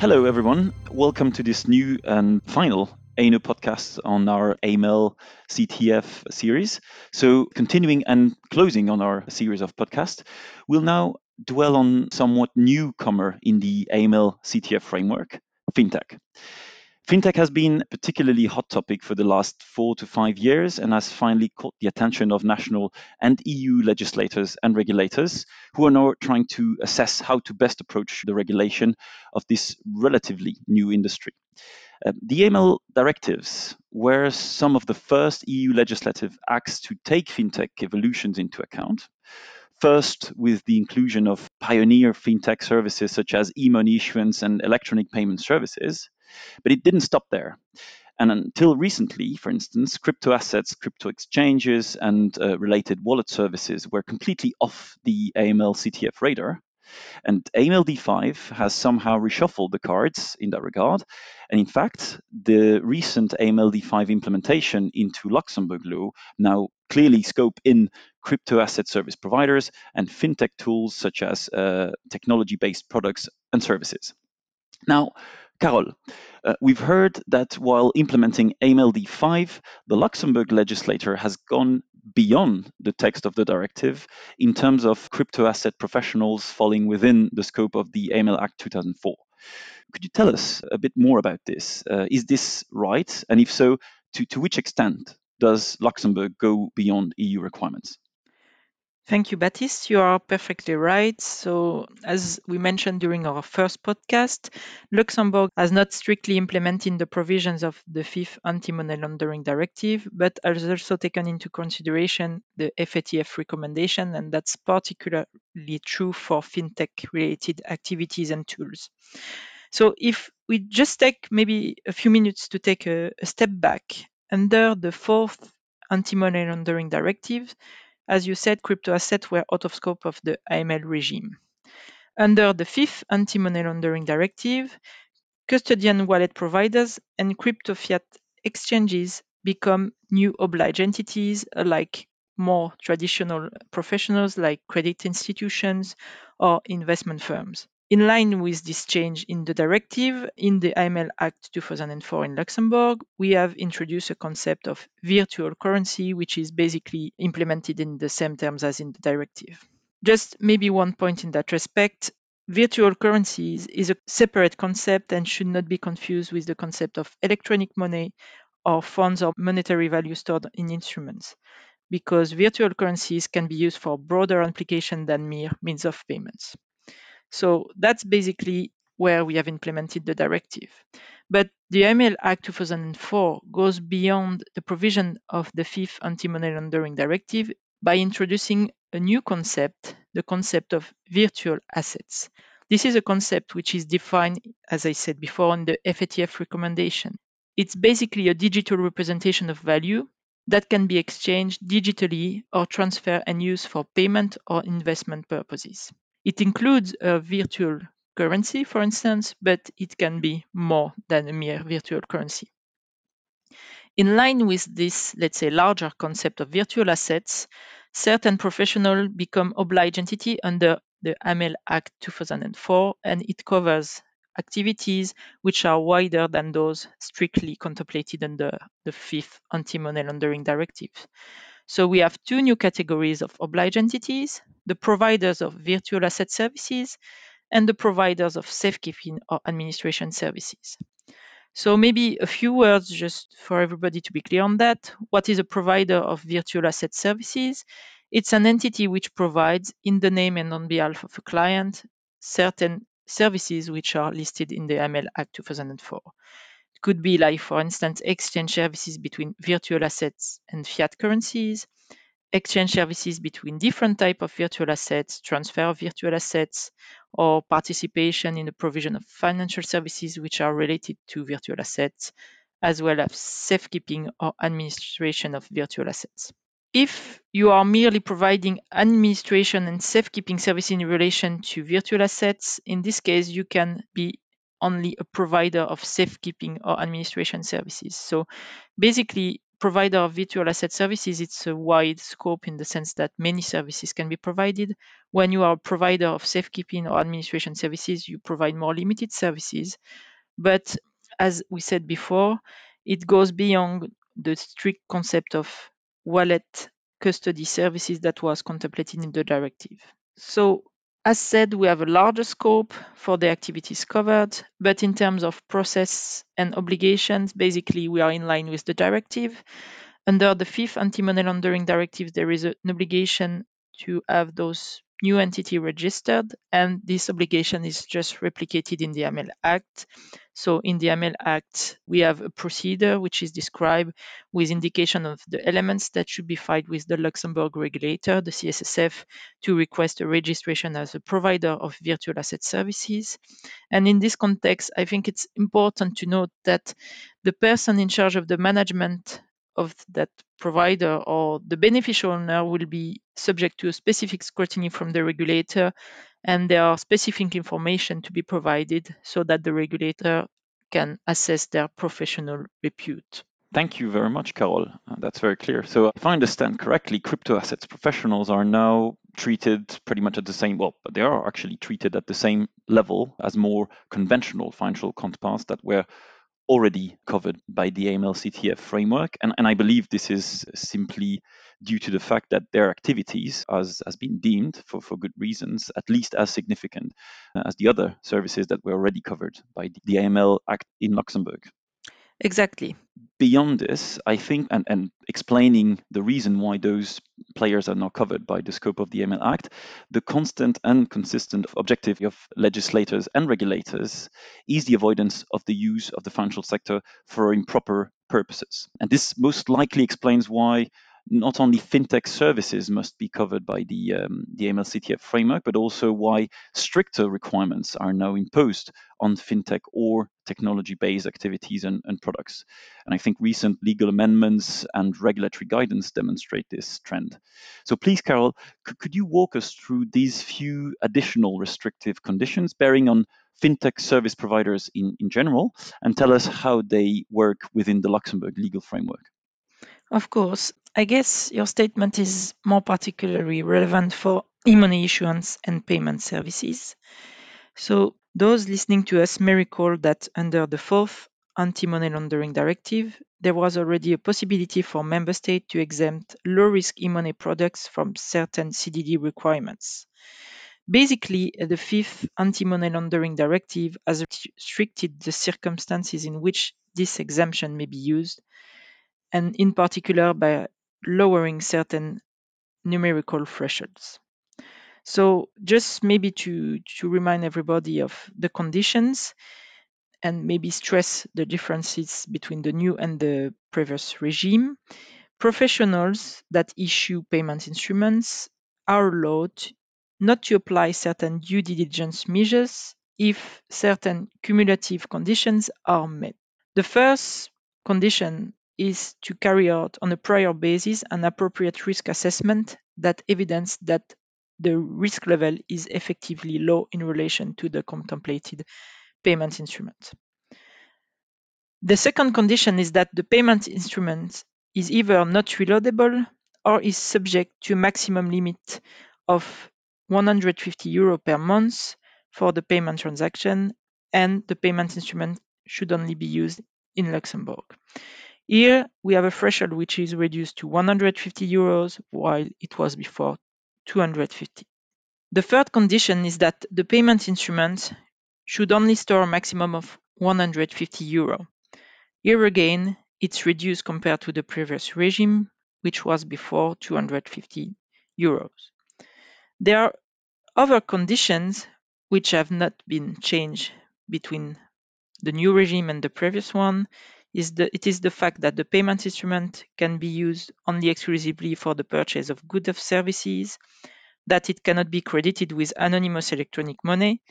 Hello, everyone. Welcome to this new and final A&O podcast on our AML CTF series. So, continuing and closing on our series of podcasts, we'll now dwell on somewhat newcomer in the AML CTF framework, fintech. Fintech has been a particularly hot topic for the last four to five years and has finally caught the attention of national and EU legislators and regulators who are now trying to assess how to best approach the regulation of this relatively new industry. Uh, the AML directives were some of the first EU legislative acts to take fintech evolutions into account. First, with the inclusion of pioneer fintech services such as e money issuance and electronic payment services, but it didn't stop there. And until recently, for instance, crypto assets, crypto exchanges, and uh, related wallet services were completely off the AML CTF radar. And AMLD5 has somehow reshuffled the cards in that regard. And in fact, the recent AMLD5 implementation into Luxembourg law now clearly scope in crypto asset service providers and fintech tools such as uh, technology based products and services. Now, Carole, uh, we've heard that while implementing AMLD5, the Luxembourg legislator has gone beyond the text of the directive in terms of crypto asset professionals falling within the scope of the AML Act 2004. Could you tell us a bit more about this? Uh, is this right? And if so, to, to which extent does Luxembourg go beyond EU requirements? Thank you, Baptiste. You are perfectly right. So, as we mentioned during our first podcast, Luxembourg has not strictly implemented the provisions of the fifth anti money laundering directive, but has also taken into consideration the FATF recommendation, and that's particularly true for fintech related activities and tools. So, if we just take maybe a few minutes to take a, a step back, under the fourth anti money laundering directive, as you said, crypto assets were out of scope of the AML regime. Under the fifth anti money laundering directive, custodian wallet providers and crypto fiat exchanges become new obliged entities like more traditional professionals like credit institutions or investment firms. In line with this change in the directive, in the AML Act 2004 in Luxembourg, we have introduced a concept of virtual currency, which is basically implemented in the same terms as in the directive. Just maybe one point in that respect virtual currencies is a separate concept and should not be confused with the concept of electronic money or funds or monetary value stored in instruments, because virtual currencies can be used for broader application than mere means of payments. So that's basically where we have implemented the directive. But the AML Act 2004 goes beyond the provision of the fifth anti money laundering directive by introducing a new concept, the concept of virtual assets. This is a concept which is defined, as I said before, in the FATF recommendation. It's basically a digital representation of value that can be exchanged digitally or transferred and used for payment or investment purposes. It includes a virtual currency, for instance, but it can be more than a mere virtual currency. In line with this, let's say, larger concept of virtual assets, certain professionals become obliged entity under the AML Act 2004, and it covers activities which are wider than those strictly contemplated under the fifth anti-money laundering directive. So we have two new categories of obliged entities, the providers of virtual asset services and the providers of safekeeping or administration services. So maybe a few words just for everybody to be clear on that. What is a provider of virtual asset services? It's an entity which provides, in the name and on behalf of a client, certain services which are listed in the AML Act 2004 could be like, for instance, exchange services between virtual assets and fiat currencies, exchange services between different type of virtual assets, transfer of virtual assets, or participation in the provision of financial services which are related to virtual assets, as well as safekeeping or administration of virtual assets. If you are merely providing administration and safekeeping services in relation to virtual assets, in this case, you can be only a provider of safekeeping or administration services. So basically, provider of virtual asset services, it's a wide scope in the sense that many services can be provided. When you are a provider of safekeeping or administration services, you provide more limited services. But as we said before, it goes beyond the strict concept of wallet custody services that was contemplated in the directive. So as said, we have a larger scope for the activities covered, but in terms of process and obligations, basically we are in line with the directive. Under the fifth anti-money laundering directive, there is an obligation to have those new entity registered, and this obligation is just replicated in the AML Act. So in the AML Act, we have a procedure which is described with indication of the elements that should be filed with the Luxembourg regulator, the CSSF, to request a registration as a provider of virtual asset services. And in this context, I think it's important to note that the person in charge of the management of that provider or the beneficial owner will be subject to a specific scrutiny from the regulator and there are specific information to be provided so that the regulator can assess their professional repute. Thank you very much, Carole. Uh, that's very clear. So, if I understand correctly, crypto assets professionals are now treated pretty much at the same well, they are actually treated at the same level as more conventional financial counterparts that were already covered by the AML CTF framework. And, and I believe this is simply due to the fact that their activities has, has been deemed for, for good reasons at least as significant uh, as the other services that were already covered by the AML Act in Luxembourg. Exactly. Beyond this, I think, and, and explaining the reason why those players are not covered by the scope of the AML Act, the constant and consistent objective of legislators and regulators is the avoidance of the use of the financial sector for improper purposes. And this most likely explains why not only fintech services must be covered by the, um, the AML-CTF framework, but also why stricter requirements are now imposed on fintech or technology-based activities and, and products. And I think recent legal amendments and regulatory guidance demonstrate this trend. So please, Carol, could, could you walk us through these few additional restrictive conditions bearing on fintech service providers in, in general and tell us how they work within the Luxembourg legal framework? Of course. I guess your statement is more particularly relevant for e-money issuance and payment services. So those listening to us may recall that under the fourth anti-money laundering directive, there was already a possibility for member states to exempt low-risk e-money products from certain CDD requirements. Basically, the fifth anti-money laundering directive has restricted the circumstances in which this exemption may be used, and in particular by lowering certain numerical thresholds. So just maybe to, to remind everybody of the conditions and maybe stress the differences between the new and the previous regime, professionals that issue payment instruments are allowed not to apply certain due diligence measures if certain cumulative conditions are met. The first condition is to carry out on a prior basis an appropriate risk assessment that evidence that the risk level is effectively low in relation to the contemplated payment instrument. The second condition is that the payment instrument is either not reloadable or is subject to a maximum limit of 150 euro per month for the payment transaction, and the payment instrument should only be used in Luxembourg. Here we have a threshold which is reduced to 150 euros while it was before 250. The third condition is that the payment instrument should only store a maximum of 150 euro. Here again, it's reduced compared to the previous regime, which was before 250 euros. There are other conditions which have not been changed between the new regime and the previous one, is the, it is the fact that the payment instrument can be used only exclusively for the purchase of goods or services, that it cannot be credited with anonymous electronic money,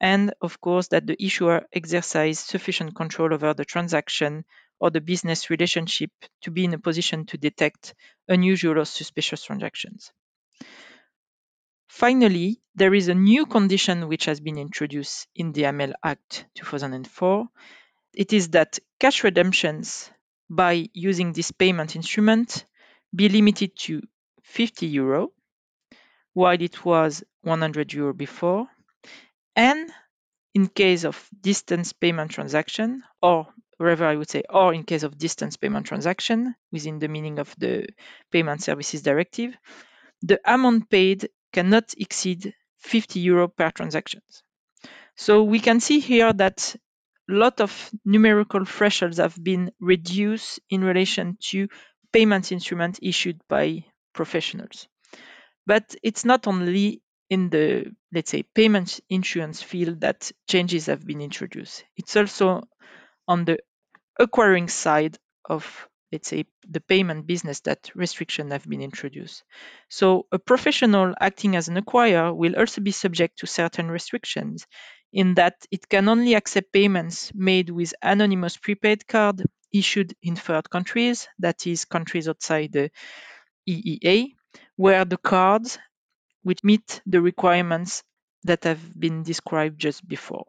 and of course that the issuer exercise sufficient control over the transaction or the business relationship to be in a position to detect unusual or suspicious transactions. Finally, there is a new condition which has been introduced in the AML Act 2004 it is that cash redemptions by using this payment instrument be limited to 50 euro, while it was 100 euro before. And in case of distance payment transaction, or rather I would say, or in case of distance payment transaction within the meaning of the Payment Services Directive, the amount paid cannot exceed 50 euro per transaction. So we can see here that lot of numerical thresholds have been reduced in relation to payment instruments issued by professionals. But it's not only in the, let's say, payment issuance field that changes have been introduced. It's also on the acquiring side of let's say the payment business that restrictions have been introduced. So a professional acting as an acquirer will also be subject to certain restrictions in that it can only accept payments made with anonymous prepaid card issued in third countries, that is countries outside the EEA, where the cards which meet the requirements that have been described just before.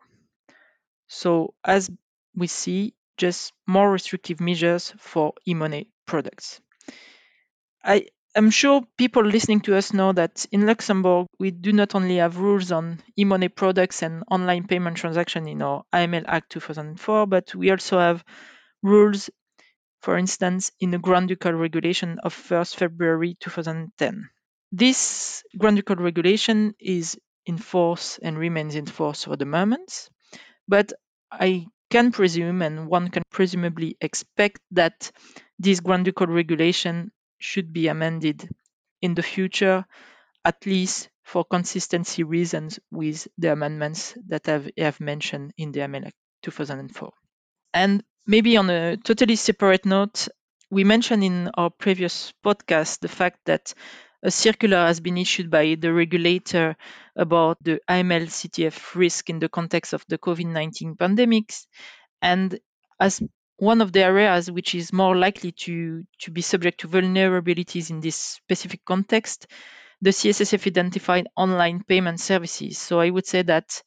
So as we see, just more restrictive measures for e-money products. I am sure people listening to us know that in Luxembourg, we do not only have rules on e-money products and online payment transaction in our AML Act 2004, but we also have rules, for instance, in the Grand Ducal Regulation of 1st February 2010. This Grand Ducal Regulation is in force and remains in force for the moment, but I can presume and one can presumably expect that this Grand Ducal regulation should be amended in the future, at least for consistency reasons with the amendments that I've, have mentioned in the AML 2004. And maybe on a totally separate note, we mentioned in our previous podcast the fact that a circular has been issued by the regulator about the AML CTF risk in the context of the COVID 19 pandemics. And as one of the areas which is more likely to, to be subject to vulnerabilities in this specific context, the CSSF identified online payment services. So I would say that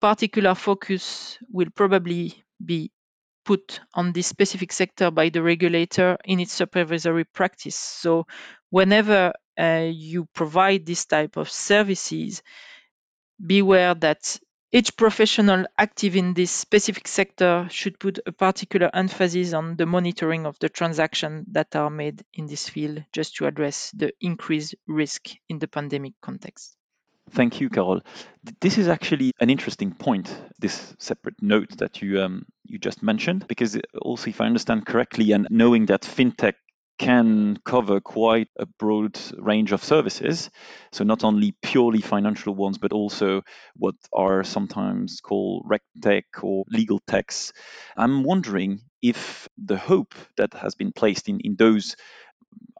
particular focus will probably be put on this specific sector by the regulator in its supervisory practice. So whenever uh, you provide this type of services, beware that each professional active in this specific sector should put a particular emphasis on the monitoring of the transactions that are made in this field just to address the increased risk in the pandemic context. Thank you, Carole. This is actually an interesting point, this separate note that you um, you just mentioned, because also, if I understand correctly, and knowing that fintech can cover quite a broad range of services. So, not only purely financial ones, but also what are sometimes called reg tech or legal techs. I'm wondering if the hope that has been placed in, in those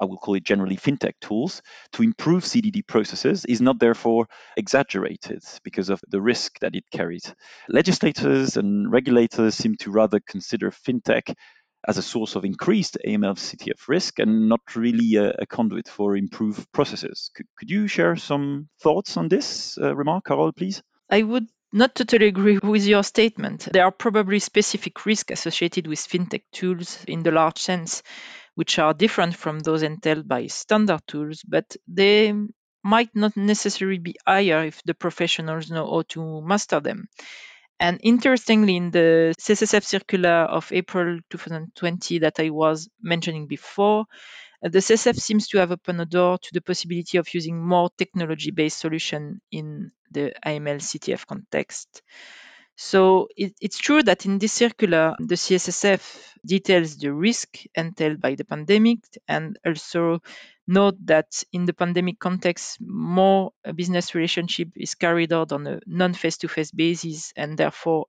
I will call it generally fintech tools to improve CDD processes is not therefore exaggerated because of the risk that it carries. Legislators and regulators seem to rather consider fintech as a source of increased AML CTF risk and not really a, a conduit for improved processes. Could, could, you share some thoughts on this uh, remark, Carole, please? I would not totally agree with your statement. There are probably specific risks associated with fintech tools in the large sense, which are different from those entailed by standard tools, but they might not necessarily be higher if the professionals know how to master them. And interestingly, in the CSSF circular of April 2020 that I was mentioning before, uh, the CSSF seems to have opened a door to the possibility of using more technology-based solution in the AML CTF context. So it, it's true that in this circular, the CSSF details the risk entailed by the pandemic and also note that in the pandemic context, more business relationship is carried out on a non-face-to-face basis and therefore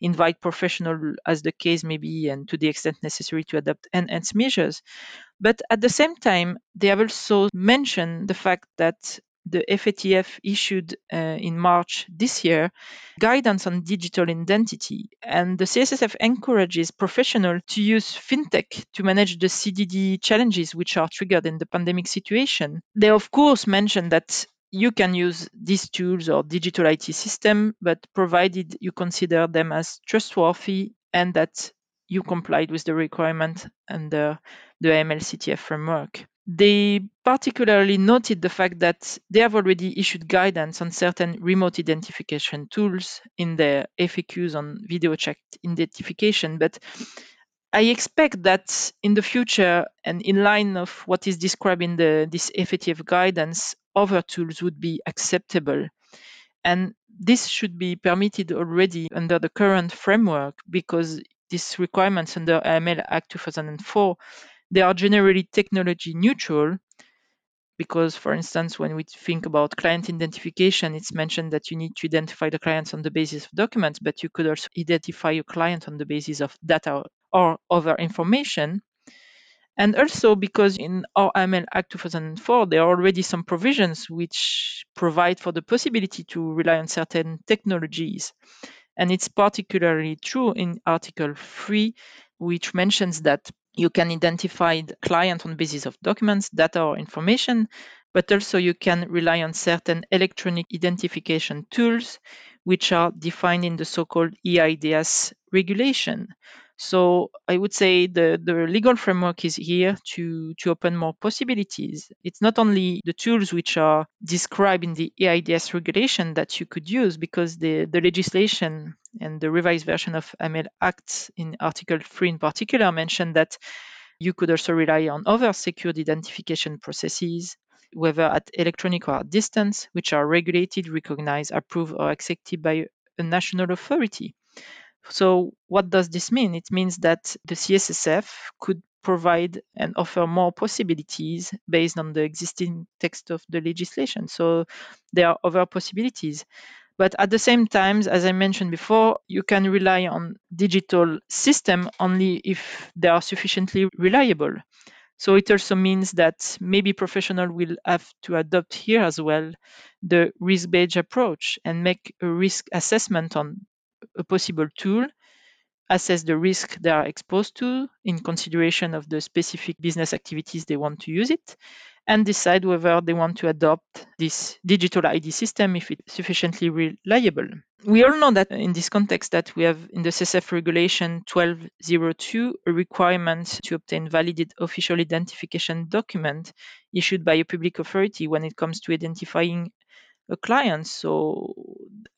invite professional as the case may be and to the extent necessary to adopt enhanced measures. But at the same time, they have also mentioned the fact that the FATF issued uh, in March this year guidance on digital identity. And the CSSF encourages professionals to use fintech to manage the CDD challenges which are triggered in the pandemic situation. They, of course, mention that you can use these tools or digital IT system, but provided you consider them as trustworthy and that you complied with the requirement under the AML CTF framework. They particularly noted the fact that they have already issued guidance on certain remote identification tools in their FAQs on video chat identification, but I expect that in the future and in line of what is described in the this FATF guidance, other tools would be acceptable. And this should be permitted already under the current framework because these requirements under AML Act 2004 they are generally technology neutral because for instance when we think about client identification it's mentioned that you need to identify the clients on the basis of documents but you could also identify your client on the basis of data or other information and also because in our AML Act 2004, there are already some provisions which provide for the possibility to rely on certain technologies. And it's particularly true in Article 3, which mentions that you can identify the client on basis of documents, data, or information, but also you can rely on certain electronic identification tools, which are defined in the so called eIDAS regulation. So I would say the, the legal framework is here to, to open more possibilities. It's not only the tools which are described in the eIDAS regulation that you could use because the, the legislation and the revised version of AML Act in Article 3 in particular mentioned that you could also rely on other secured identification processes, whether at electronic or at distance, which are regulated, recognized, approved, or accepted by a national authority. So, what does this mean? It means that the CSSF could provide and offer more possibilities based on the existing text of the legislation. So, there are other possibilities. But at the same time, as I mentioned before, you can rely on digital system only if they are sufficiently reliable. So it also means that maybe professional will have to adopt here as well the risk-based approach and make a risk assessment on a possible tool, assess the risk they are exposed to in consideration of the specific business activities they want to use it, and decide whether they want to adopt this digital ID system if it's sufficiently reliable. We all know that in this context that we have in the CSSF regulation 1202 a requirement to obtain valid official identification document issued by a public authority when it comes to identifying a client. So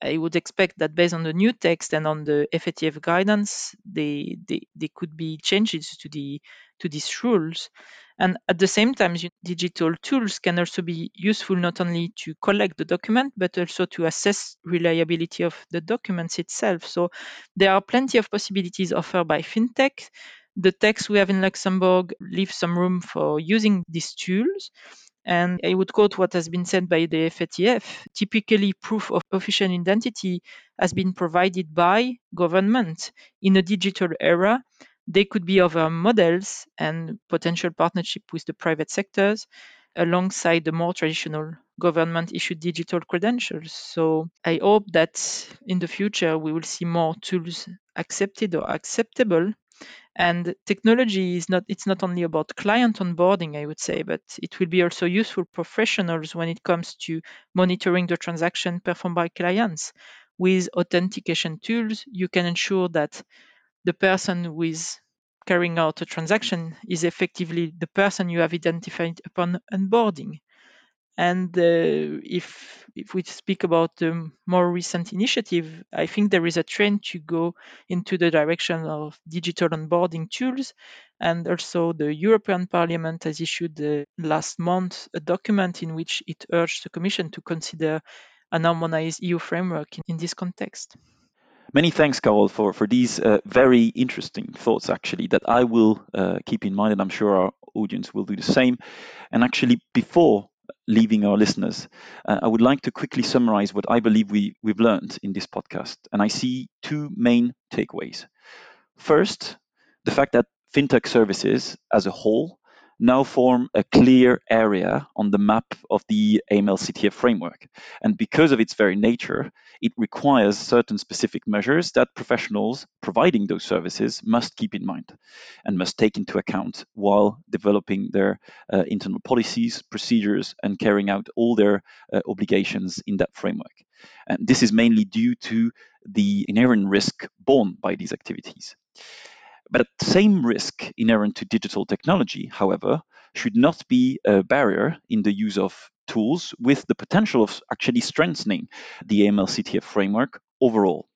I would expect that based on the new text and on the FATF guidance, they, they, they could be changes to the to these rules. And at the same time, digital tools can also be useful not only to collect the document, but also to assess reliability of the documents itself. So there are plenty of possibilities offered by fintech. The text we have in Luxembourg leaves some room for using these tools. And I would quote what has been said by the FATF. Typically, proof of official identity has been provided by government in a digital era they could be other models and potential partnership with the private sectors alongside the more traditional government issued digital credentials. So I hope that in the future we will see more tools accepted or acceptable. And technology is not it's not only about client onboarding, I would say, but it will be also useful professionals when it comes to monitoring the transaction performed by clients. With authentication tools, you can ensure that the person who is carrying out a transaction is effectively the person you have identified upon onboarding. And uh, if if we speak about the more recent initiative, I think there is a trend to go into the direction of digital onboarding tools, and also the European Parliament has issued uh, last month a document in which it urged the Commission to consider an harmonized EU framework in, in this context. Many thanks, Carole, for, for these uh, very interesting thoughts, actually, that I will uh, keep in mind, and I'm sure our audience will do the same. And actually, before leaving our listeners, uh, I would like to quickly summarize what I believe we, we've learned in this podcast. And I see two main takeaways. First, the fact that fintech services as a whole now form a clear area on the map of the AML CTF framework. And because of its very nature, it requires certain specific measures that professionals providing those services must keep in mind and must take into account while developing their uh, internal policies, procedures, and carrying out all their uh, obligations in that framework. And this is mainly due to the inherent risk borne by these activities. But the same risk inherent to digital technology, however, should not be a barrier in the use of tools with the potential of actually strengthening the AML CTF framework overall.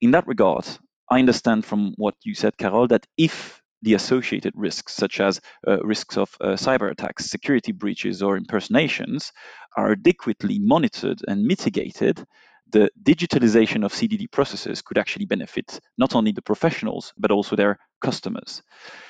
In that regard, I understand from what you said, Carole, that if the associated risks, such as uh, risks of uh, cyber attacks, security breaches, or impersonations, are adequately monitored and mitigated, the digitalization of CDD processes could actually benefit not only the professionals, but also their customers,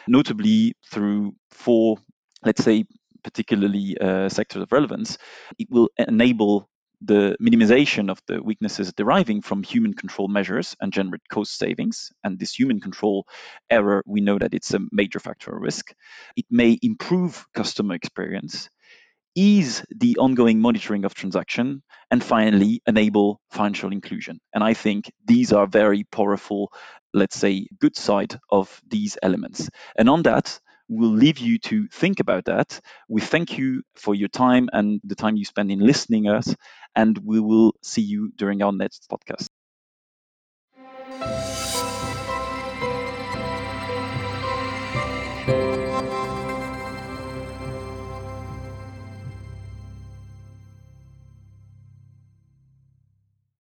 notably through four, let's say, particularly uh, sectors of relevance. It will enable the minimization of the weaknesses deriving from human control measures and generate cost savings. And this human control error, we know that it's a major factor of risk. It may improve customer experience, ease the ongoing monitoring of transaction, and finally enable financial inclusion. And I think these are very powerful, let's say, good side of these elements. And on that, we'll leave you to think about that. We thank you for your time and the time you spend in listening us, and we will see you during our next podcast.